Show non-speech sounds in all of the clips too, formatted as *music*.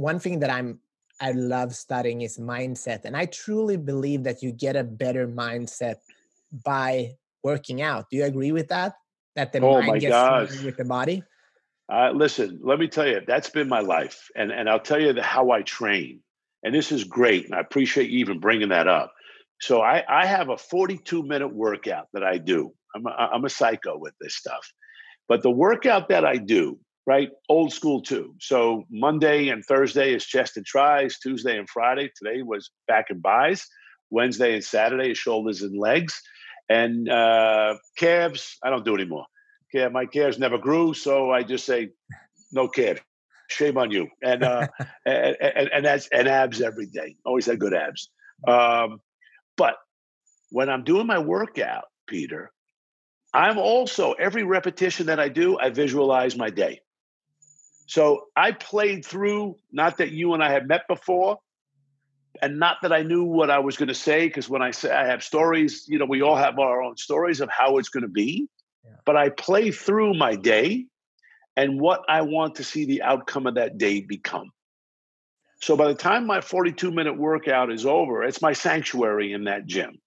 one thing that I'm I love studying is mindset, and I truly believe that you get a better mindset by working out. Do you agree with that? That the oh mind gets gosh. with the body. Uh, listen, let me tell you, that's been my life, and and I'll tell you the, how I train, and this is great, and I appreciate you even bringing that up. So I I have a 42 minute workout that I do. I'm a, I'm a psycho with this stuff, but the workout that I do, right, old school too. So Monday and Thursday is chest and tris. Tuesday and Friday. Today was back and bis. Wednesday and Saturday is shoulders and legs and uh, calves, I don't do anymore. Yeah, my calves never grew, so I just say, no calves. Shame on you. And uh, *laughs* and, and, and that's and abs every day. Always had good abs. Um, but when I'm doing my workout, Peter, I'm also every repetition that I do, I visualize my day. So I played through, not that you and I had met before, and not that I knew what I was going to say, because when I say I have stories, you know, we all have our own stories of how it's going to be. Yeah. But I play through my day and what I want to see the outcome of that day become. So by the time my 42 minute workout is over, it's my sanctuary in that gym.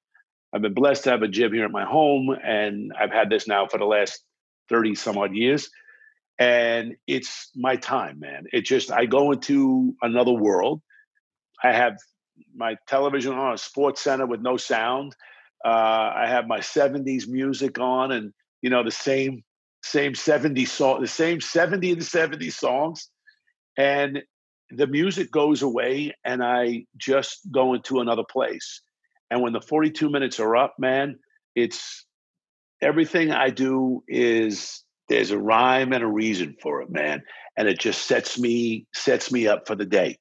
I've been blessed to have a gym here at my home, and I've had this now for the last 30 some odd years. And it's my time, man. It just, I go into another world. I have my television on a SportsCenter with no sound. Uh, I have my 70s music on and, you know, the same, same 70 song, the same 70 and 70 songs. And the music goes away and I just go into another place. And when the 42 minutes are up, man, it's everything I do is there's a rhyme and a reason for it, man. And it just sets me sets me up for the day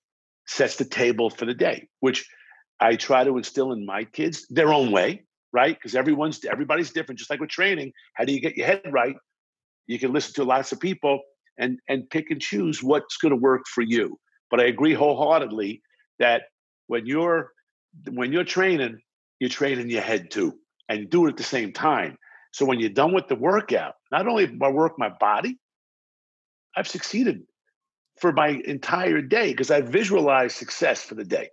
sets the table for the day, which I try to instill in my kids their own way, right? Because everyone's everybody's different. Just like with training, how do you get your head right? You can listen to lots of people and and pick and choose what's going to work for you. But I agree wholeheartedly that when you're when you're training, you're training your head too, and do it at the same time. So when you're done with the workout, not only I work my body, I've succeeded for my entire day because I visualize success for the day.